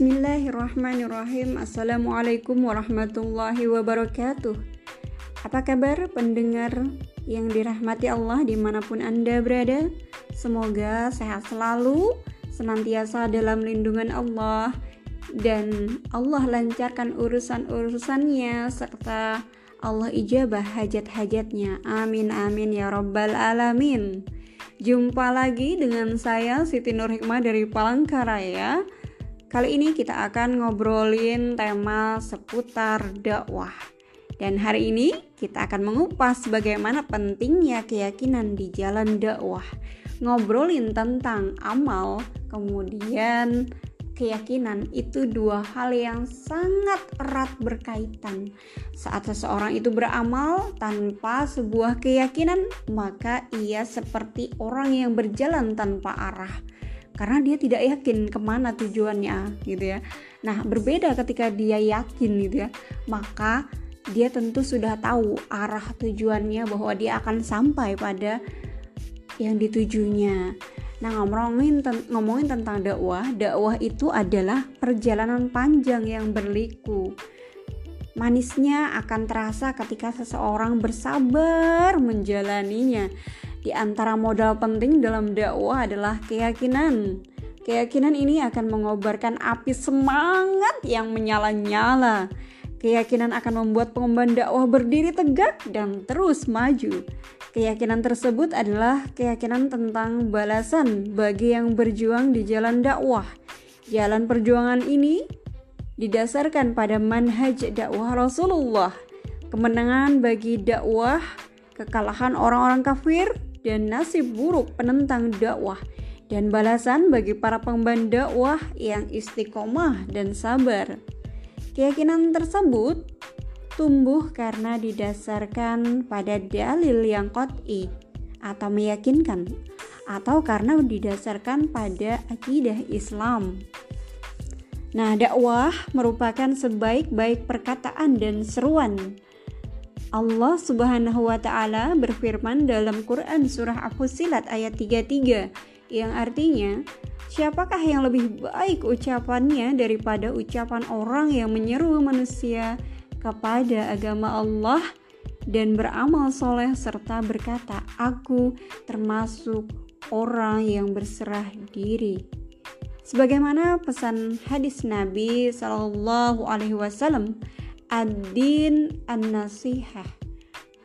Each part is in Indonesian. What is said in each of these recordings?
Bismillahirrahmanirrahim. Assalamualaikum warahmatullahi wabarakatuh. Apa kabar pendengar yang dirahmati Allah di mana pun Anda berada? Semoga sehat selalu Senantiasa dalam lindungan Allah Dan Allah lancarkan urusan-urusannya Serta Allah ijabah hajat-hajatnya. Amin amin ya rabbal alamin. Jumpa lagi dengan saya Siti Nur Hikmah dari Palangkaraya Kali ini kita akan ngobrolin tema seputar dakwah. Dan hari ini kita akan mengupas bagaimana pentingnya keyakinan di jalan dakwah. Ngobrolin tentang amal, kemudian keyakinan itu dua hal yang sangat erat berkaitan. Saat seseorang itu beramal tanpa sebuah keyakinan, maka ia seperti orang yang berjalan tanpa arah karena dia tidak yakin ke mana tujuannya gitu ya. Nah berbeda ketika dia yakin gitu ya. Maka dia tentu sudah tahu arah tujuannya bahwa dia akan sampai pada yang ditujunya. Nah ngomongin ngomongin tentang dakwah dakwah itu adalah perjalanan panjang yang berliku. Manisnya akan terasa ketika seseorang bersabar menjalaninya di antara modal penting dalam dakwah adalah keyakinan. Keyakinan ini akan mengobarkan api semangat yang menyala-nyala. Keyakinan akan membuat pengemban dakwah berdiri tegak dan terus maju. Keyakinan tersebut adalah keyakinan tentang balasan bagi yang berjuang di jalan dakwah. Jalan perjuangan ini didasarkan pada manhaj dakwah Rasulullah. Kemenangan bagi dakwah, kekalahan orang-orang kafir, dan nasib buruk penentang dakwah dan balasan bagi para pengemban dakwah yang istiqomah dan sabar. Keyakinan tersebut tumbuh karena didasarkan pada dalil yang qot'i atau meyakinkan atau karena didasarkan pada akidah Islam. Nah, dakwah merupakan sebaik-baik perkataan dan seruan Allah Subhanahu wa taala berfirman dalam Quran surah Fussilat ayat 33 yang artinya siapakah yang lebih baik ucapannya daripada ucapan orang yang menyeru manusia kepada agama Allah dan beramal soleh serta berkata aku termasuk orang yang berserah diri? Sebagaimana pesan hadis Nabi Shallallahu Alaihi Wasallam Ad-Din An-Nasihah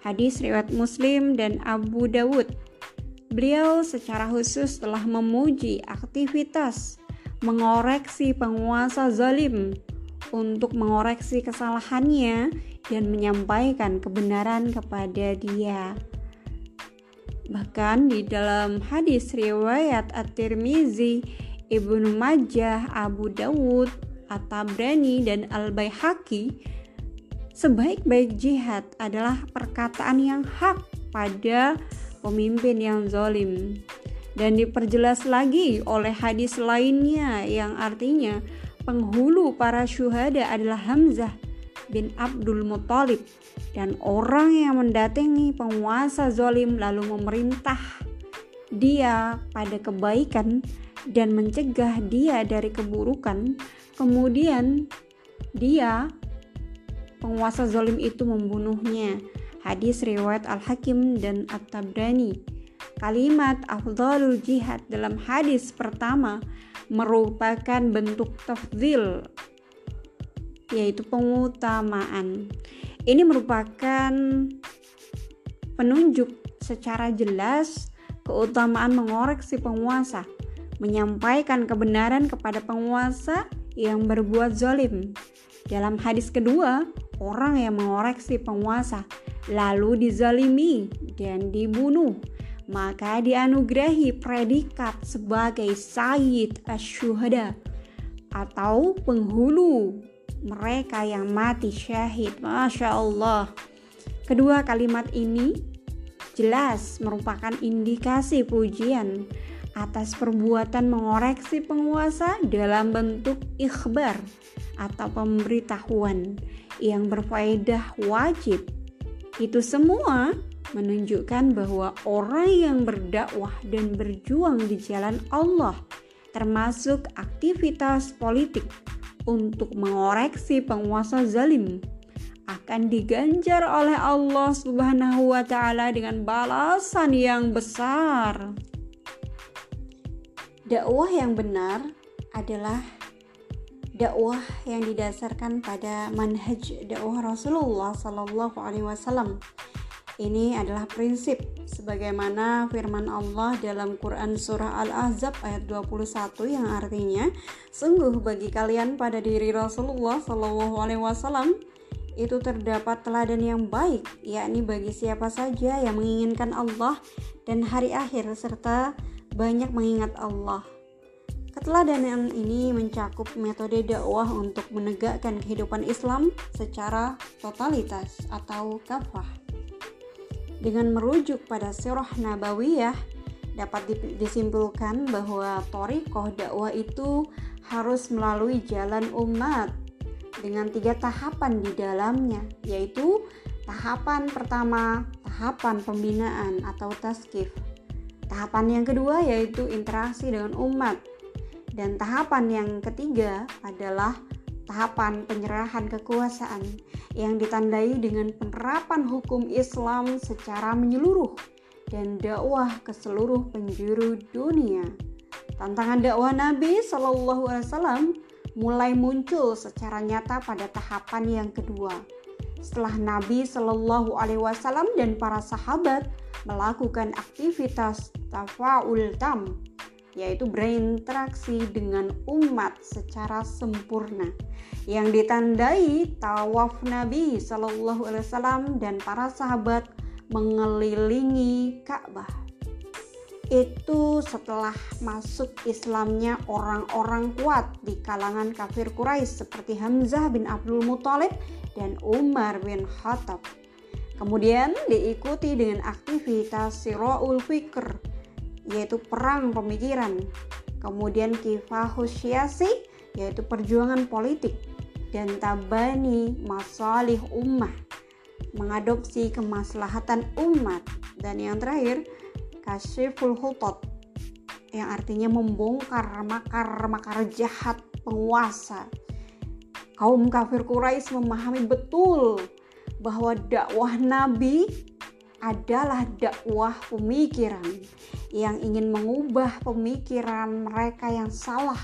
Hadis riwayat Muslim dan Abu Dawud Beliau secara khusus telah memuji aktivitas mengoreksi penguasa zalim untuk mengoreksi kesalahannya dan menyampaikan kebenaran kepada dia. Bahkan di dalam hadis riwayat At-Tirmizi, Ibnu Majah, Abu Dawud, At-Tabrani dan Al-Baihaqi sebaik-baik jihad adalah perkataan yang hak pada pemimpin yang zalim. Dan diperjelas lagi oleh hadis lainnya yang artinya penghulu para syuhada adalah Hamzah bin Abdul Muthalib. Dan orang yang mendatangi penguasa zalim lalu memerintah dia pada kebaikan dan mencegah dia dari keburukan. Kemudian dia penguasa zalim itu membunuhnya. Hadis riwayat Al-Hakim dan At-Tabrani. Kalimat afdalul jihad dalam hadis pertama merupakan bentuk tafdil yaitu pengutamaan. Ini merupakan penunjuk secara jelas keutamaan mengoreksi penguasa, menyampaikan kebenaran kepada penguasa yang berbuat zalim. Dalam hadis kedua, orang yang mengoreksi penguasa lalu dizalimi dan dibunuh. Maka dianugerahi predikat sebagai Sayyid Asyuhada atau penghulu. Mereka yang mati syahid Masya Allah. Kedua kalimat ini jelas merupakan indikasi pujian atas perbuatan mengoreksi penguasa dalam bentuk ikhbar atau pemberitahuan yang berfaedah wajib. Itu semua menunjukkan bahwa orang yang berdakwah dan berjuang di jalan Allah termasuk aktivitas politik, untuk mengoreksi penguasa zalim akan diganjar oleh Allah Subhanahu wa taala dengan balasan yang besar. Dakwah yang benar adalah dakwah yang didasarkan pada manhaj dakwah Rasulullah Sallallahu Alaihi Wasallam. Ini adalah prinsip sebagaimana firman Allah dalam Quran surah Al-Ahzab ayat 21 yang artinya sungguh bagi kalian pada diri Rasulullah Sallallahu alaihi wasallam itu terdapat teladan yang baik, yakni bagi siapa saja yang menginginkan Allah dan hari akhir serta banyak mengingat Allah. Keteladanan ini mencakup metode dakwah untuk menegakkan kehidupan Islam secara totalitas atau kafah. Dengan merujuk pada sirah nabawiyah, dapat disimpulkan bahwa torikoh dakwah itu harus melalui jalan umat dengan tiga tahapan di dalamnya, yaitu tahapan pertama, tahapan pembinaan atau taskif. Tahapan yang kedua yaitu interaksi dengan umat. Dan tahapan yang ketiga adalah tahapan penyerahan kekuasaan yang ditandai dengan penerapan hukum Islam secara menyeluruh dan dakwah ke seluruh penjuru dunia. Tantangan dakwah Nabi Shallallahu Alaihi Wasallam mulai muncul secara nyata pada tahapan yang kedua. Setelah Nabi Shallallahu Alaihi Wasallam dan para sahabat melakukan aktivitas tafaul tam, yaitu berinteraksi dengan umat secara sempurna, yang ditandai tawaf Nabi Shallallahu Alaihi Wasallam dan para sahabat mengelilingi Ka'bah itu setelah masuk Islamnya orang-orang kuat di kalangan kafir Quraisy seperti Hamzah bin Abdul Muthalib dan Umar bin Khattab. Kemudian diikuti dengan aktivitas Sira'ul Fikr yaitu perang pemikiran. Kemudian Kifahus Syasi yaitu perjuangan politik dan Tabani Masalih Ummah mengadopsi kemaslahatan umat dan yang terakhir kasyiful hutot yang artinya membongkar makar-makar jahat penguasa. Kaum kafir Quraisy memahami betul bahwa dakwah Nabi adalah dakwah pemikiran yang ingin mengubah pemikiran mereka yang salah.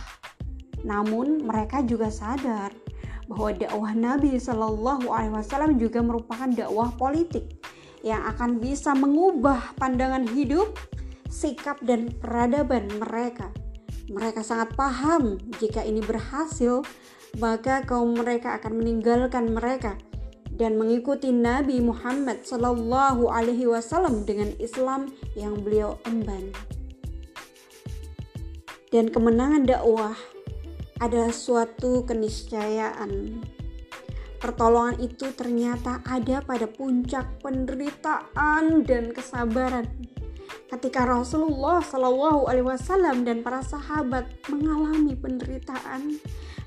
Namun mereka juga sadar bahwa dakwah Nabi Shallallahu Alaihi Wasallam juga merupakan dakwah politik yang akan bisa mengubah pandangan hidup, sikap, dan peradaban mereka. Mereka sangat paham jika ini berhasil, maka kaum mereka akan meninggalkan mereka dan mengikuti Nabi Muhammad Sallallahu Alaihi Wasallam dengan Islam yang beliau emban. Dan kemenangan dakwah adalah suatu keniscayaan Pertolongan itu ternyata ada pada puncak penderitaan dan kesabaran. Ketika Rasulullah Shallallahu Alaihi Wasallam dan para sahabat mengalami penderitaan,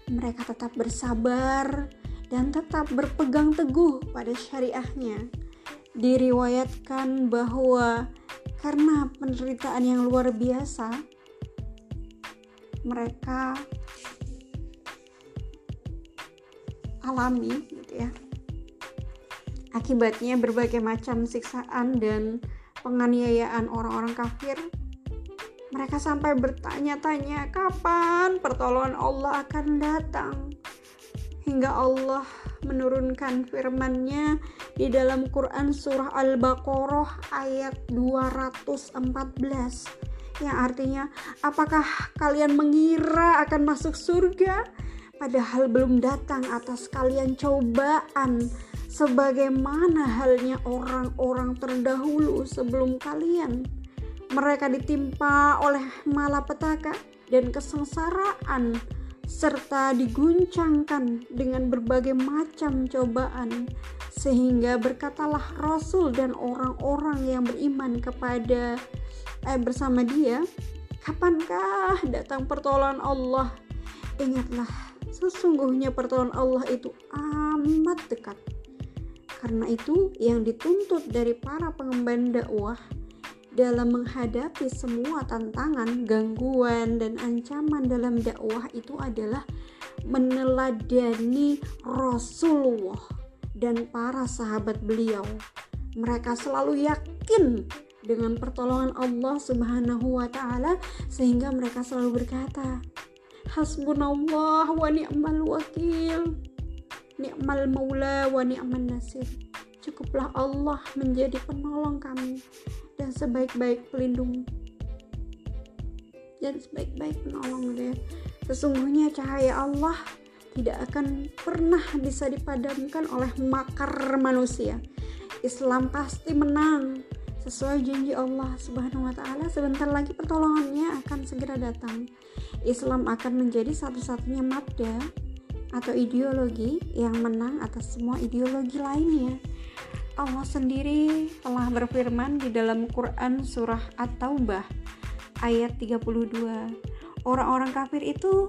mereka tetap bersabar dan tetap berpegang teguh pada syariahnya. Diriwayatkan bahwa karena penderitaan yang luar biasa, mereka alami gitu ya akibatnya berbagai macam siksaan dan penganiayaan orang-orang kafir mereka sampai bertanya-tanya kapan pertolongan Allah akan datang hingga Allah menurunkan firman-Nya di dalam Quran surah Al-Baqarah ayat 214 yang artinya apakah kalian mengira akan masuk surga? Padahal belum datang atas kalian cobaan. Sebagaimana halnya orang-orang terdahulu sebelum kalian. Mereka ditimpa oleh malapetaka dan kesengsaraan serta diguncangkan dengan berbagai macam cobaan sehingga berkatalah Rasul dan orang-orang yang beriman kepada eh, bersama dia kapankah datang pertolongan Allah ingatlah Sesungguhnya pertolongan Allah itu amat dekat. Karena itu yang dituntut dari para pengemban dakwah dalam menghadapi semua tantangan, gangguan, dan ancaman dalam dakwah itu adalah meneladani Rasulullah dan para sahabat beliau. Mereka selalu yakin dengan pertolongan Allah Subhanahu wa taala sehingga mereka selalu berkata, Hasbunallah wa ni'mal wakil. Ni'mal maula wa ni'man nasir. Cukuplah Allah menjadi penolong kami dan sebaik-baik pelindung dan sebaik-baik penolong gitu ya. Sesungguhnya cahaya Allah tidak akan pernah bisa dipadamkan oleh makar manusia. Islam pasti menang sesuai janji Allah Subhanahu wa taala sebentar lagi pertolongannya akan segera datang. Islam akan menjadi satu-satunya mabda atau ideologi yang menang atas semua ideologi lainnya. Allah sendiri telah berfirman di dalam Quran surah At-Taubah ayat 32. Orang-orang kafir itu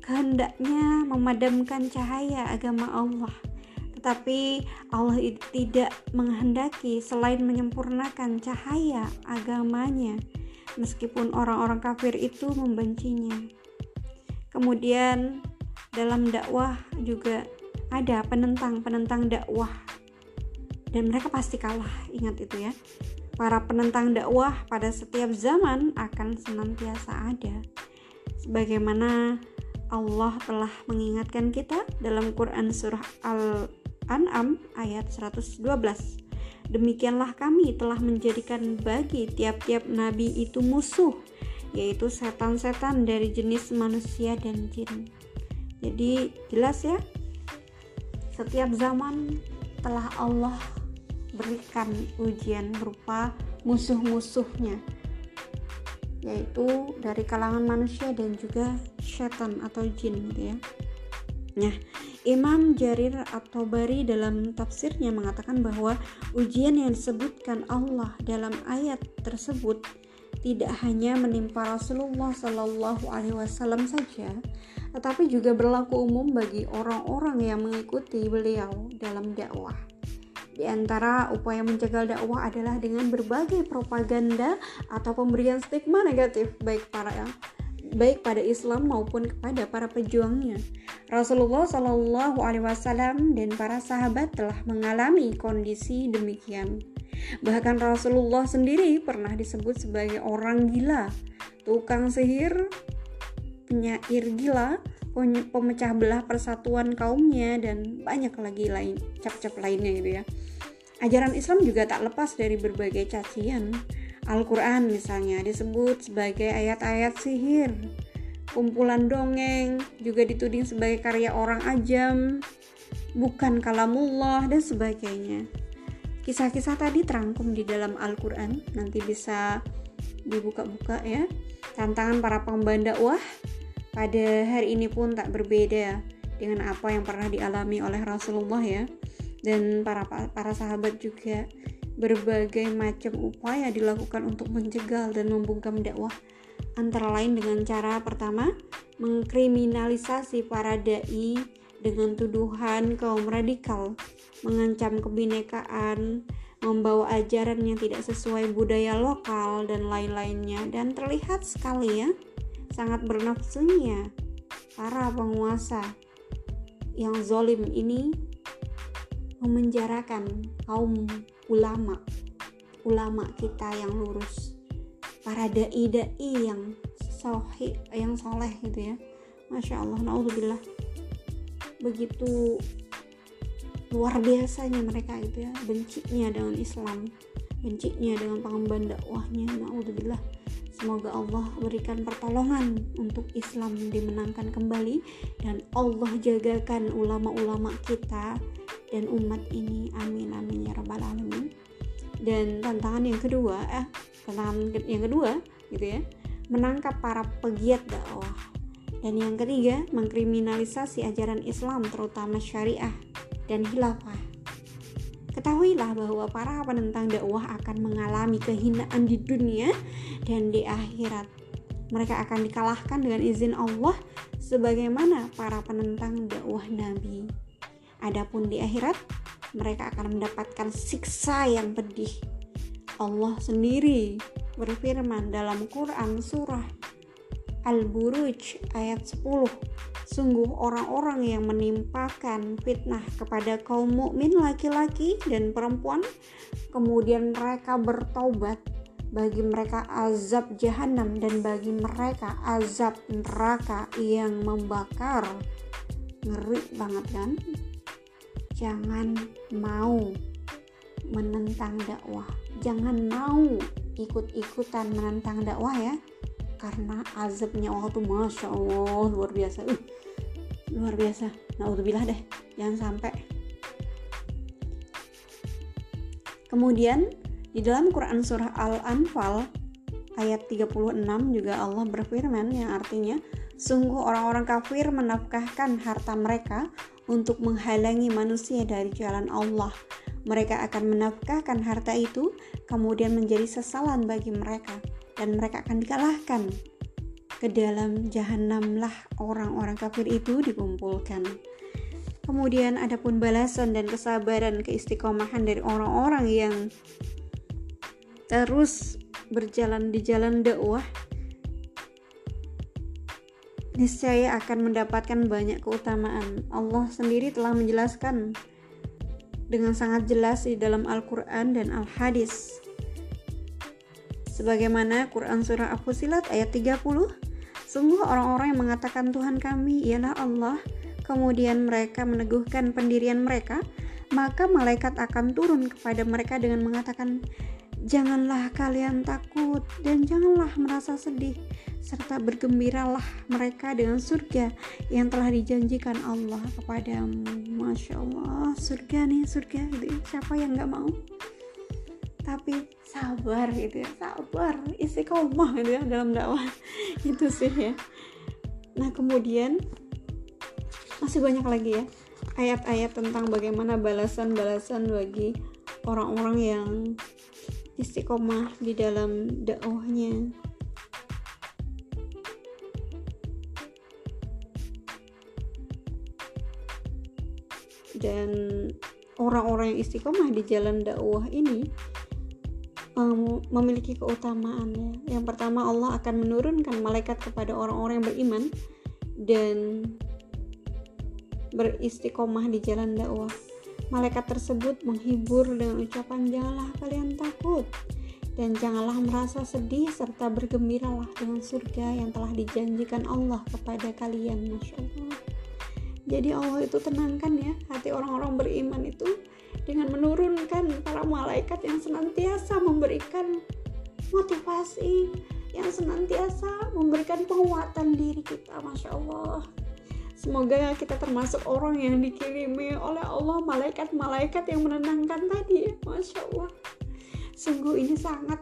kehendaknya memadamkan cahaya agama Allah tetapi Allah tidak menghendaki selain menyempurnakan cahaya agamanya meskipun orang-orang kafir itu membencinya. Kemudian dalam dakwah juga ada penentang-penentang dakwah dan mereka pasti kalah, ingat itu ya. Para penentang dakwah pada setiap zaman akan senantiasa ada. Sebagaimana Allah telah mengingatkan kita dalam Quran surah Al An'am ayat 112. Demikianlah kami telah menjadikan bagi tiap-tiap nabi itu musuh, yaitu setan-setan dari jenis manusia dan jin. Jadi jelas ya, setiap zaman telah Allah berikan ujian berupa musuh-musuhnya yaitu dari kalangan manusia dan juga setan atau jin gitu ya. Nah, Imam Jarir atau Bari dalam tafsirnya mengatakan bahwa ujian yang disebutkan Allah dalam ayat tersebut tidak hanya menimpa Rasulullah Shallallahu Alaihi Wasallam saja, tetapi juga berlaku umum bagi orang-orang yang mengikuti beliau dalam dakwah. Di antara upaya mencegah dakwah adalah dengan berbagai propaganda atau pemberian stigma negatif baik para baik pada Islam maupun kepada para pejuangnya. Rasulullah Shallallahu Alaihi Wasallam dan para sahabat telah mengalami kondisi demikian. Bahkan Rasulullah sendiri pernah disebut sebagai orang gila, tukang sihir, penyair gila, pemecah belah persatuan kaumnya dan banyak lagi lain cap-cap lainnya gitu ya. Ajaran Islam juga tak lepas dari berbagai cacian. Al-Quran misalnya disebut sebagai ayat-ayat sihir. Kumpulan dongeng juga dituding sebagai karya orang ajam bukan kalamullah dan sebagainya. Kisah-kisah tadi terangkum di dalam Al-Quran nanti bisa dibuka-buka ya. Tantangan para pengemban dakwah pada hari ini pun tak berbeda dengan apa yang pernah dialami oleh Rasulullah ya dan para para sahabat juga berbagai macam upaya dilakukan untuk menjegal dan membungkam dakwah antara lain dengan cara pertama mengkriminalisasi para dai dengan tuduhan kaum radikal, mengancam kebinekaan, membawa ajaran yang tidak sesuai budaya lokal dan lain-lainnya. Dan terlihat sekali ya sangat bernafsunya para penguasa yang zolim ini memenjarakan kaum ulama ulama kita yang lurus para dai dai yang sohi yang soleh gitu ya. Masya allah naudzubillah. Begitu luar biasanya mereka itu ya bencinya dengan Islam bencinya dengan pengemban dakwahnya naudzubillah. Semoga Allah berikan pertolongan untuk Islam dimenangkan kembali dan Allah jagakan ulama-ulama kita dan umat ini amin amin ya rabbal alamin dan tantangan yang kedua eh tantangan yang kedua gitu ya menangkap para pegiat dakwah dan yang ketiga mengkriminalisasi ajaran Islam terutama syariah dan khilafah Ketahuilah bahwa para penentang dakwah akan mengalami kehinaan di dunia dan di akhirat. Mereka akan dikalahkan dengan izin Allah sebagaimana para penentang dakwah Nabi. Adapun di akhirat, mereka akan mendapatkan siksa yang pedih. Allah sendiri berfirman dalam Quran surah Al-Buruj ayat 10 Sungguh orang-orang yang menimpakan fitnah kepada kaum mukmin laki-laki dan perempuan kemudian mereka bertobat bagi mereka azab jahanam dan bagi mereka azab neraka yang membakar ngeri banget kan jangan mau menentang dakwah. Jangan mau ikut-ikutan menentang dakwah ya. Karena azabnya Allah tuh masya Allah luar biasa. Uh, luar biasa. Bilah deh. Jangan sampai. Kemudian di dalam Quran Surah Al-Anfal ayat 36 juga Allah berfirman yang artinya Sungguh orang-orang kafir menafkahkan harta mereka untuk menghalangi manusia dari jalan Allah. Mereka akan menafkahkan harta itu, kemudian menjadi sesalan bagi mereka, dan mereka akan dikalahkan. Ke dalam jahanamlah orang-orang kafir itu dikumpulkan. Kemudian adapun balasan dan kesabaran keistiqomahan dari orang-orang yang terus berjalan di jalan dakwah niscaya akan mendapatkan banyak keutamaan. Allah sendiri telah menjelaskan dengan sangat jelas di dalam Al-Quran dan Al-Hadis. Sebagaimana Quran Surah Al-Fusilat ayat 30, Sungguh orang-orang yang mengatakan Tuhan kami ialah Allah, kemudian mereka meneguhkan pendirian mereka, maka malaikat akan turun kepada mereka dengan mengatakan, Janganlah kalian takut dan janganlah merasa sedih serta bergembiralah mereka dengan surga yang telah dijanjikan Allah kepadamu. Masya Allah, surga nih surga gitu. Ya. Siapa yang nggak mau? Tapi sabar gitu ya, sabar, istiqomah gitu ya dalam dakwah itu sih ya. Nah kemudian masih banyak lagi ya ayat-ayat tentang bagaimana balasan-balasan bagi orang-orang yang istiqomah di dalam dakwahnya dan orang-orang yang istiqomah di jalan dakwah ini um, memiliki keutamaan ya. Yang pertama Allah akan menurunkan malaikat kepada orang-orang yang beriman dan beristiqomah di jalan dakwah. Malaikat tersebut menghibur dengan ucapan janganlah kalian takut dan janganlah merasa sedih serta bergembiralah dengan surga yang telah dijanjikan Allah kepada kalian. Masya. Jadi Allah itu tenangkan ya hati orang-orang beriman itu dengan menurunkan para malaikat yang senantiasa memberikan motivasi, yang senantiasa memberikan penguatan diri kita. Masya Allah. Semoga kita termasuk orang yang dikirimi oleh Allah malaikat-malaikat yang menenangkan tadi. Masya Allah. Sungguh ini sangat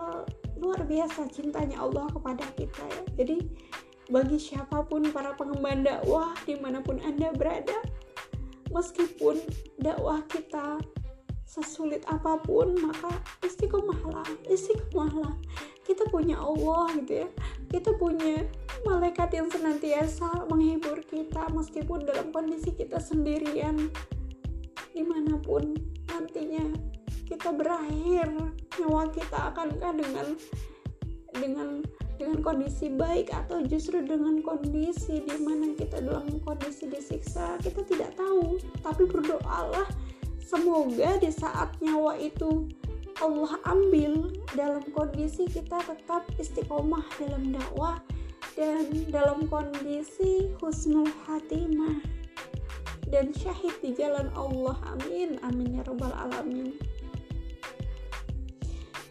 uh, luar biasa cintanya Allah kepada kita ya. Jadi bagi siapa pun para pengemban dakwah di mana pun anda berada, meskipun dakwah kita sesulit apa pun maka istiqomahlah istiqomahlah. Kita punya Allah gitu ya. Kita punya malaikat yang senantiasa menghibur kita meskipun dalam kondisi kita sendirian di mana pun nantinya kita berakhir nyawa kita akankah dengan dengan dengan kondisi baik atau justru dengan kondisi di mana kita dalam kondisi disiksa kita tidak tahu. Tapi berdoalah semoga di saat nyawa itu Allah ambil dalam kondisi kita tetap istiqomah dalam dakwah dan dalam kondisi husnul hatimah dan syahid di jalan Allah. Amin. Amin ya rabbal alamin.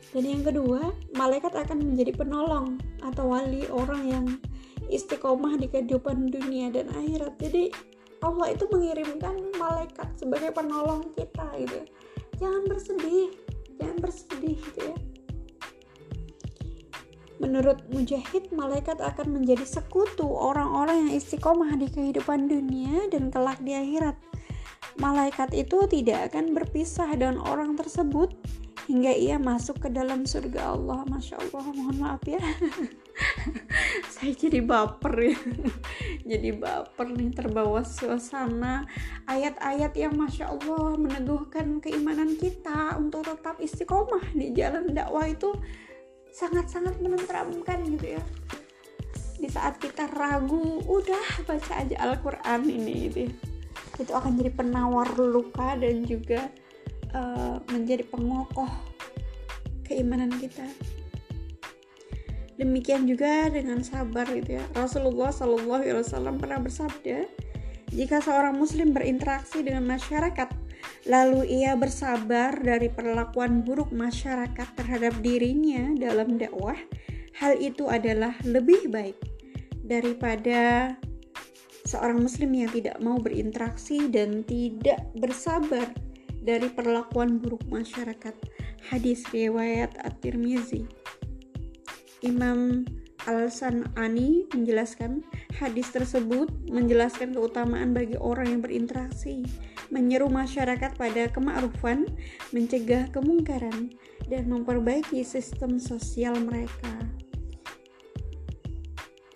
Dan yang kedua malaikat akan menjadi penolong atau wali orang yang istiqomah di kehidupan dunia dan akhirat. Jadi Allah itu mengirimkan malaikat sebagai penolong kita gitu jangan bersedih jangan bersedih gitu ya. Menurut Mujahid, malaikat akan menjadi sekutu orang-orang yang istiqomah di kehidupan dunia dan kelak di akhirat. Malaikat itu tidak akan berpisah dengan orang tersebut hingga ia masuk ke dalam surga Allah. Masya Allah, mohon maaf ya. Saya jadi baper ya. jadi baper nih terbawa suasana ayat-ayat yang Masya Allah meneguhkan keimanan kita untuk tetap istiqomah di jalan dakwah itu sangat-sangat menenteramkan gitu ya di saat kita ragu udah baca aja Al-Quran ini itu itu akan jadi penawar luka dan juga uh, menjadi pengokoh keimanan kita. Demikian juga dengan sabar gitu ya. Rasulullah Shallallahu Alaihi Wasallam pernah bersabda jika seorang muslim berinteraksi dengan masyarakat lalu ia bersabar dari perlakuan buruk masyarakat terhadap dirinya dalam dakwah hal itu adalah lebih baik daripada seorang muslim yang tidak mau berinteraksi dan tidak bersabar dari perlakuan buruk masyarakat. Hadis riwayat At-Tirmizi. Imam Al-San'ani menjelaskan hadis tersebut menjelaskan keutamaan bagi orang yang berinteraksi, menyeru masyarakat pada kema'rufan, mencegah kemungkaran, dan memperbaiki sistem sosial mereka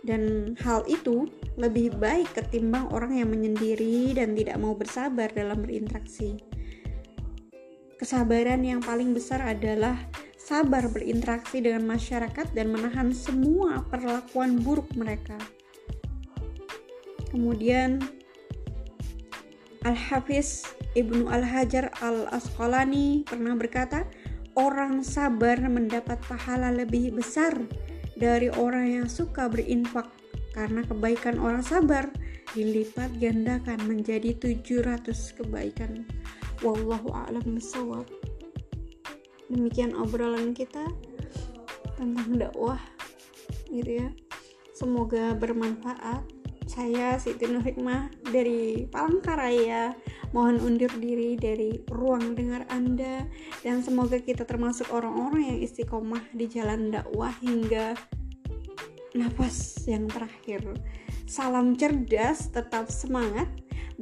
dan hal itu lebih baik ketimbang orang yang menyendiri dan tidak mau bersabar dalam berinteraksi. Kesabaran yang paling besar adalah sabar berinteraksi dengan masyarakat dan menahan semua perlakuan buruk mereka. Kemudian Al-Hafiz Ibnu Al-Hajar Al-Asqalani pernah berkata, orang sabar mendapat pahala lebih besar dari orang yang suka berinfak karena kebaikan orang sabar dilipat gandakan menjadi 700 kebaikan wallahu a'lam bisawab demikian obrolan kita tentang dakwah gitu ya. Semoga bermanfaat. Saya Siti Nur Hikmah dari Palangkaraya. Mohon undur diri dari ruang dengar Anda. Dan semoga kita termasuk orang-orang yang istiqomah di jalan dakwah hingga nafas yang terakhir. Salam cerdas, tetap semangat,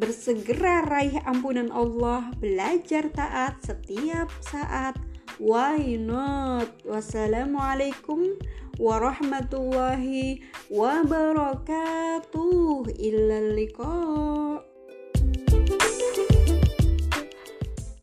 bersegera raih ampunan Allah, belajar taat setiap saat. Why not? Wassalamualaikum warahmatullahi wabarakatuh. Illa liqa.